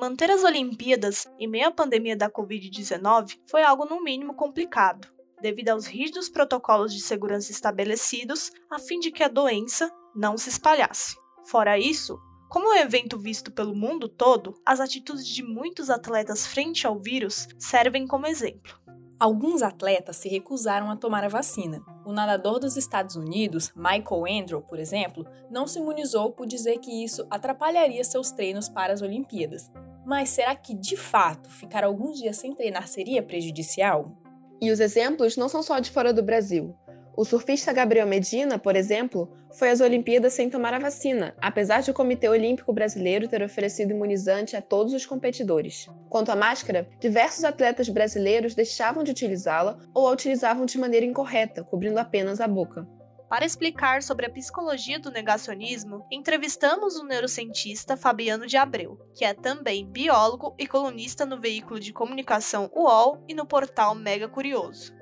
Manter as Olimpíadas em meio à pandemia da Covid-19 foi algo no mínimo complicado, devido aos rígidos protocolos de segurança estabelecidos a fim de que a doença não se espalhasse. Fora isso, como é um evento visto pelo mundo todo, as atitudes de muitos atletas frente ao vírus servem como exemplo. Alguns atletas se recusaram a tomar a vacina. O nadador dos Estados Unidos, Michael Andrew, por exemplo, não se imunizou por dizer que isso atrapalharia seus treinos para as Olimpíadas. Mas será que, de fato, ficar alguns dias sem treinar seria prejudicial? E os exemplos não são só de fora do Brasil. O surfista Gabriel Medina, por exemplo, foi às Olimpíadas sem tomar a vacina, apesar de o Comitê Olímpico Brasileiro ter oferecido imunizante a todos os competidores. Quanto à máscara, diversos atletas brasileiros deixavam de utilizá-la ou a utilizavam de maneira incorreta, cobrindo apenas a boca. Para explicar sobre a psicologia do negacionismo, entrevistamos o neurocientista Fabiano de Abreu, que é também biólogo e colunista no veículo de comunicação UOL e no portal Mega Curioso.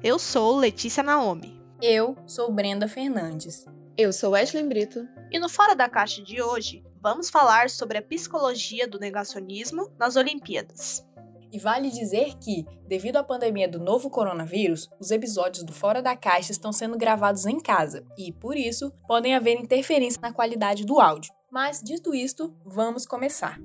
Eu sou Letícia Naomi. Eu sou Brenda Fernandes. Eu sou Wesley Brito. E no Fora da Caixa de hoje, vamos falar sobre a psicologia do negacionismo nas Olimpíadas. E vale dizer que, devido à pandemia do novo coronavírus, os episódios do Fora da Caixa estão sendo gravados em casa e, por isso, podem haver interferência na qualidade do áudio. Mas, dito isto, vamos começar.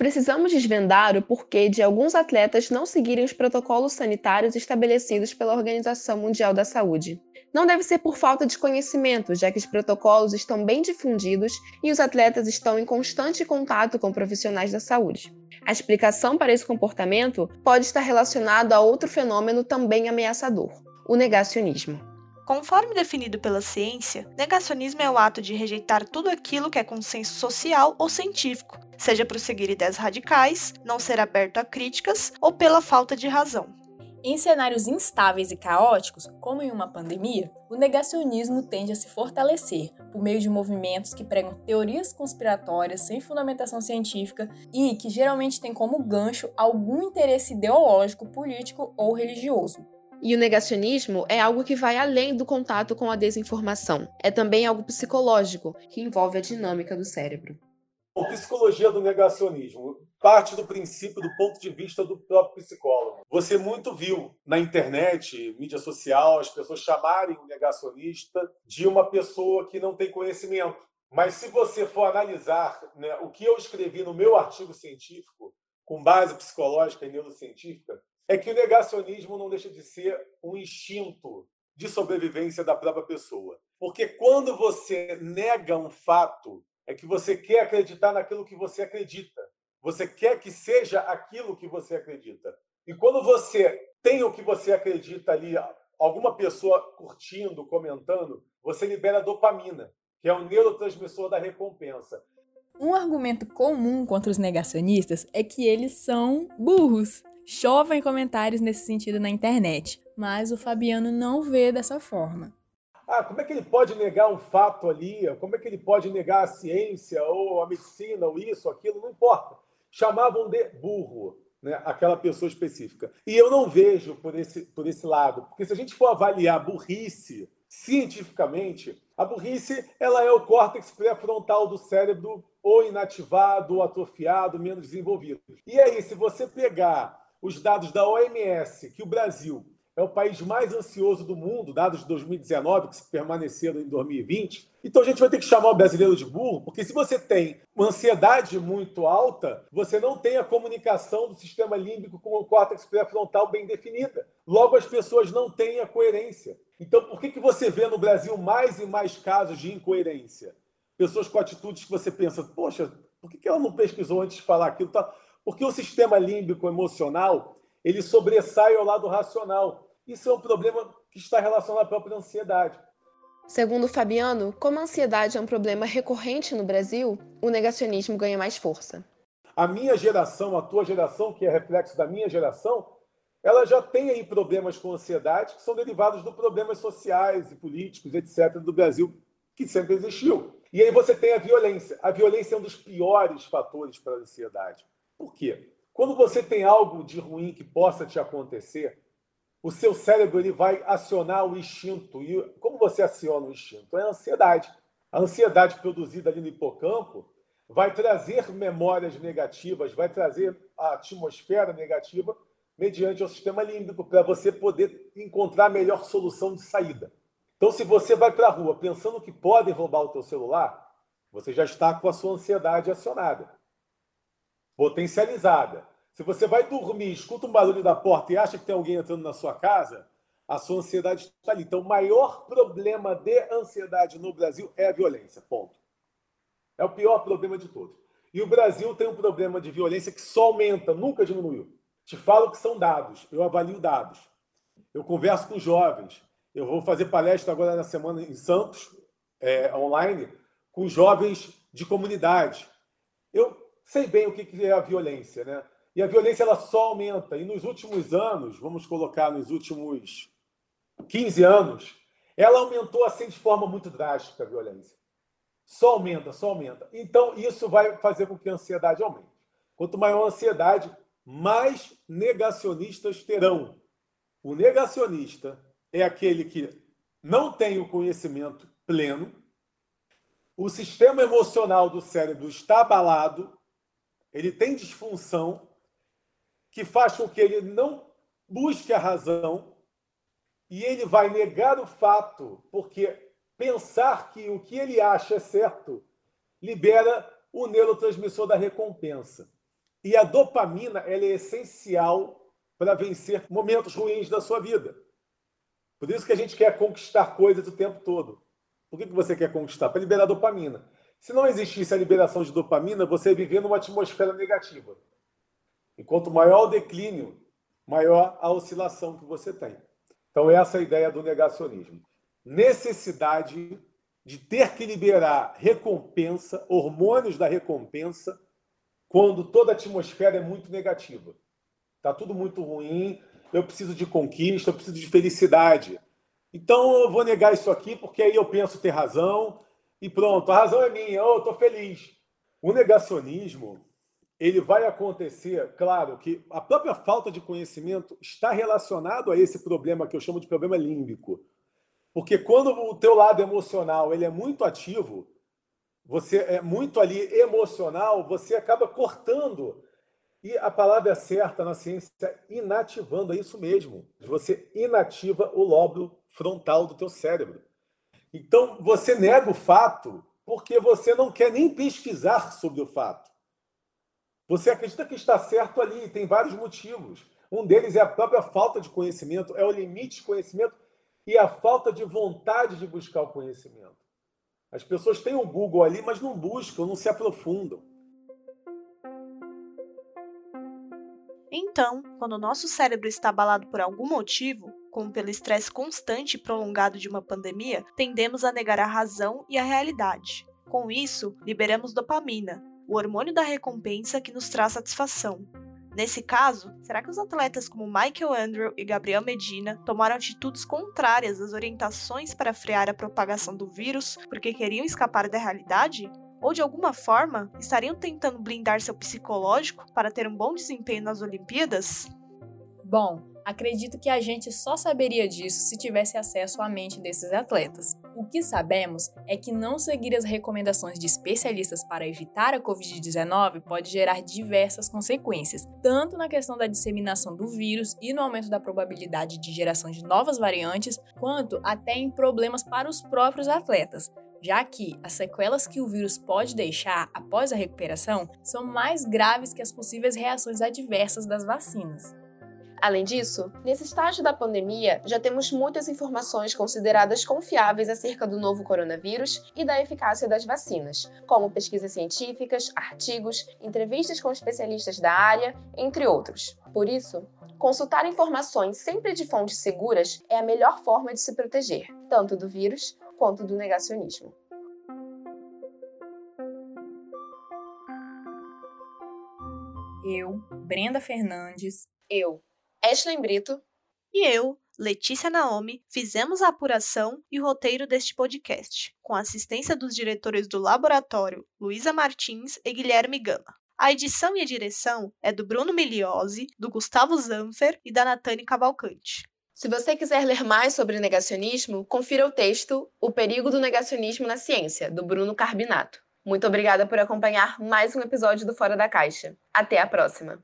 Precisamos desvendar o porquê de alguns atletas não seguirem os protocolos sanitários estabelecidos pela Organização Mundial da Saúde. Não deve ser por falta de conhecimento, já que os protocolos estão bem difundidos e os atletas estão em constante contato com profissionais da saúde. A explicação para esse comportamento pode estar relacionado a outro fenômeno também ameaçador: o negacionismo. Conforme definido pela ciência, negacionismo é o ato de rejeitar tudo aquilo que é consenso social ou científico, seja por seguir ideias radicais, não ser aberto a críticas ou pela falta de razão. Em cenários instáveis e caóticos, como em uma pandemia, o negacionismo tende a se fortalecer por meio de movimentos que pregam teorias conspiratórias sem fundamentação científica e que geralmente têm como gancho algum interesse ideológico, político ou religioso. E o negacionismo é algo que vai além do contato com a desinformação. É também algo psicológico, que envolve a dinâmica do cérebro. A psicologia do negacionismo parte do princípio do ponto de vista do próprio psicólogo. Você muito viu na internet, mídia social, as pessoas chamarem o negacionista de uma pessoa que não tem conhecimento. Mas se você for analisar né, o que eu escrevi no meu artigo científico, com base psicológica e neurocientífica, é que o negacionismo não deixa de ser um instinto de sobrevivência da própria pessoa. Porque quando você nega um fato, é que você quer acreditar naquilo que você acredita. Você quer que seja aquilo que você acredita. E quando você tem o que você acredita ali, alguma pessoa curtindo, comentando, você libera dopamina, que é o neurotransmissor da recompensa. Um argumento comum contra os negacionistas é que eles são burros. Chovem comentários nesse sentido na internet, mas o Fabiano não vê dessa forma. Ah, como é que ele pode negar um fato ali? Como é que ele pode negar a ciência ou a medicina ou isso, aquilo? Não importa. Chamavam de burro, né? aquela pessoa específica. E eu não vejo por esse, por esse lado, porque se a gente for avaliar burrice cientificamente, a burrice ela é o córtex pré-frontal do cérebro ou inativado, ou atrofiado, menos desenvolvido. E aí, se você pegar os dados da OMS, que o Brasil é o país mais ansioso do mundo, dados de 2019, que permaneceram em 2020. Então a gente vai ter que chamar o brasileiro de burro, porque se você tem uma ansiedade muito alta, você não tem a comunicação do sistema límbico com o córtex pré-frontal bem definida. Logo, as pessoas não têm a coerência. Então, por que, que você vê no Brasil mais e mais casos de incoerência? Pessoas com atitudes que você pensa, poxa, por que, que ela não pesquisou antes de falar aquilo? Porque o sistema límbico emocional ele sobressai ao lado racional. Isso é um problema que está relacionado à própria ansiedade. Segundo Fabiano, como a ansiedade é um problema recorrente no Brasil, o negacionismo ganha mais força. A minha geração, a tua geração, que é reflexo da minha geração, ela já tem aí problemas com ansiedade que são derivados dos problemas sociais e políticos, etc., do Brasil, que sempre existiu. E aí você tem a violência. A violência é um dos piores fatores para a ansiedade. Por quê? Quando você tem algo de ruim que possa te acontecer, o seu cérebro ele vai acionar o instinto. E como você aciona o instinto? É a ansiedade. A ansiedade produzida ali no hipocampo vai trazer memórias negativas, vai trazer a atmosfera negativa mediante o sistema límbico para você poder encontrar a melhor solução de saída. Então, se você vai para a rua pensando que podem roubar o teu celular, você já está com a sua ansiedade acionada, potencializada. Se você vai dormir, escuta um barulho da porta e acha que tem alguém entrando na sua casa, a sua ansiedade está ali. Então, o maior problema de ansiedade no Brasil é a violência. Ponto. É o pior problema de todos. E o Brasil tem um problema de violência que só aumenta, nunca diminuiu. Te falo que são dados, eu avalio dados. Eu converso com jovens. Eu vou fazer palestra agora na semana em Santos, é, online, com jovens de comunidade. Eu sei bem o que é a violência, né? E a violência ela só aumenta. E nos últimos anos, vamos colocar nos últimos 15 anos, ela aumentou assim de forma muito drástica a violência. Só aumenta, só aumenta. Então, isso vai fazer com que a ansiedade aumente. Quanto maior a ansiedade, mais negacionistas terão. O negacionista é aquele que não tem o conhecimento pleno, o sistema emocional do cérebro está abalado, ele tem disfunção, que faz com que ele não busque a razão e ele vai negar o fato, porque pensar que o que ele acha é certo libera o neurotransmissor da recompensa. E a dopamina ela é essencial para vencer momentos ruins da sua vida. Por isso que a gente quer conquistar coisas o tempo todo. Por que você quer conquistar? Para liberar dopamina. Se não existisse a liberação de dopamina, você viver numa atmosfera negativa. Enquanto maior o declínio, maior a oscilação que você tem. Então, essa é a ideia do negacionismo. Necessidade de ter que liberar recompensa, hormônios da recompensa, quando toda a atmosfera é muito negativa. Está tudo muito ruim, eu preciso de conquista, eu preciso de felicidade. Então eu vou negar isso aqui porque aí eu penso ter razão e pronto, a razão é minha, eu estou feliz. O negacionismo ele vai acontecer, claro, que a própria falta de conhecimento está relacionado a esse problema que eu chamo de problema límbico. Porque quando o teu lado emocional ele é muito ativo, você é muito ali emocional, você acaba cortando. E a palavra certa na ciência é inativando, é isso mesmo. Você inativa o lóbulo frontal do teu cérebro. Então, você nega o fato porque você não quer nem pesquisar sobre o fato. Você acredita que está certo ali, tem vários motivos. Um deles é a própria falta de conhecimento, é o limite de conhecimento e a falta de vontade de buscar o conhecimento. As pessoas têm o Google ali, mas não buscam, não se aprofundam. Então, quando o nosso cérebro está abalado por algum motivo, como pelo estresse constante e prolongado de uma pandemia, tendemos a negar a razão e a realidade. Com isso, liberamos dopamina, o hormônio da recompensa que nos traz satisfação. Nesse caso, será que os atletas como Michael Andrew e Gabriel Medina tomaram atitudes contrárias às orientações para frear a propagação do vírus porque queriam escapar da realidade? Ou de alguma forma estariam tentando blindar seu psicológico para ter um bom desempenho nas Olimpíadas? Bom, Acredito que a gente só saberia disso se tivesse acesso à mente desses atletas. O que sabemos é que não seguir as recomendações de especialistas para evitar a Covid-19 pode gerar diversas consequências, tanto na questão da disseminação do vírus e no aumento da probabilidade de geração de novas variantes, quanto até em problemas para os próprios atletas já que as sequelas que o vírus pode deixar após a recuperação são mais graves que as possíveis reações adversas das vacinas. Além disso, nesse estágio da pandemia, já temos muitas informações consideradas confiáveis acerca do novo coronavírus e da eficácia das vacinas, como pesquisas científicas, artigos, entrevistas com especialistas da área, entre outros. Por isso, consultar informações sempre de fontes seguras é a melhor forma de se proteger, tanto do vírus quanto do negacionismo. Eu, Brenda Fernandes, eu, Ashley Brito e eu, Letícia Naomi, fizemos a apuração e o roteiro deste podcast, com a assistência dos diretores do laboratório Luísa Martins e Guilherme Gama. A edição e a direção é do Bruno Miliose, do Gustavo Zanfer e da Natane Cavalcante. Se você quiser ler mais sobre negacionismo, confira o texto O Perigo do Negacionismo na Ciência, do Bruno Carbinato. Muito obrigada por acompanhar mais um episódio do Fora da Caixa. Até a próxima!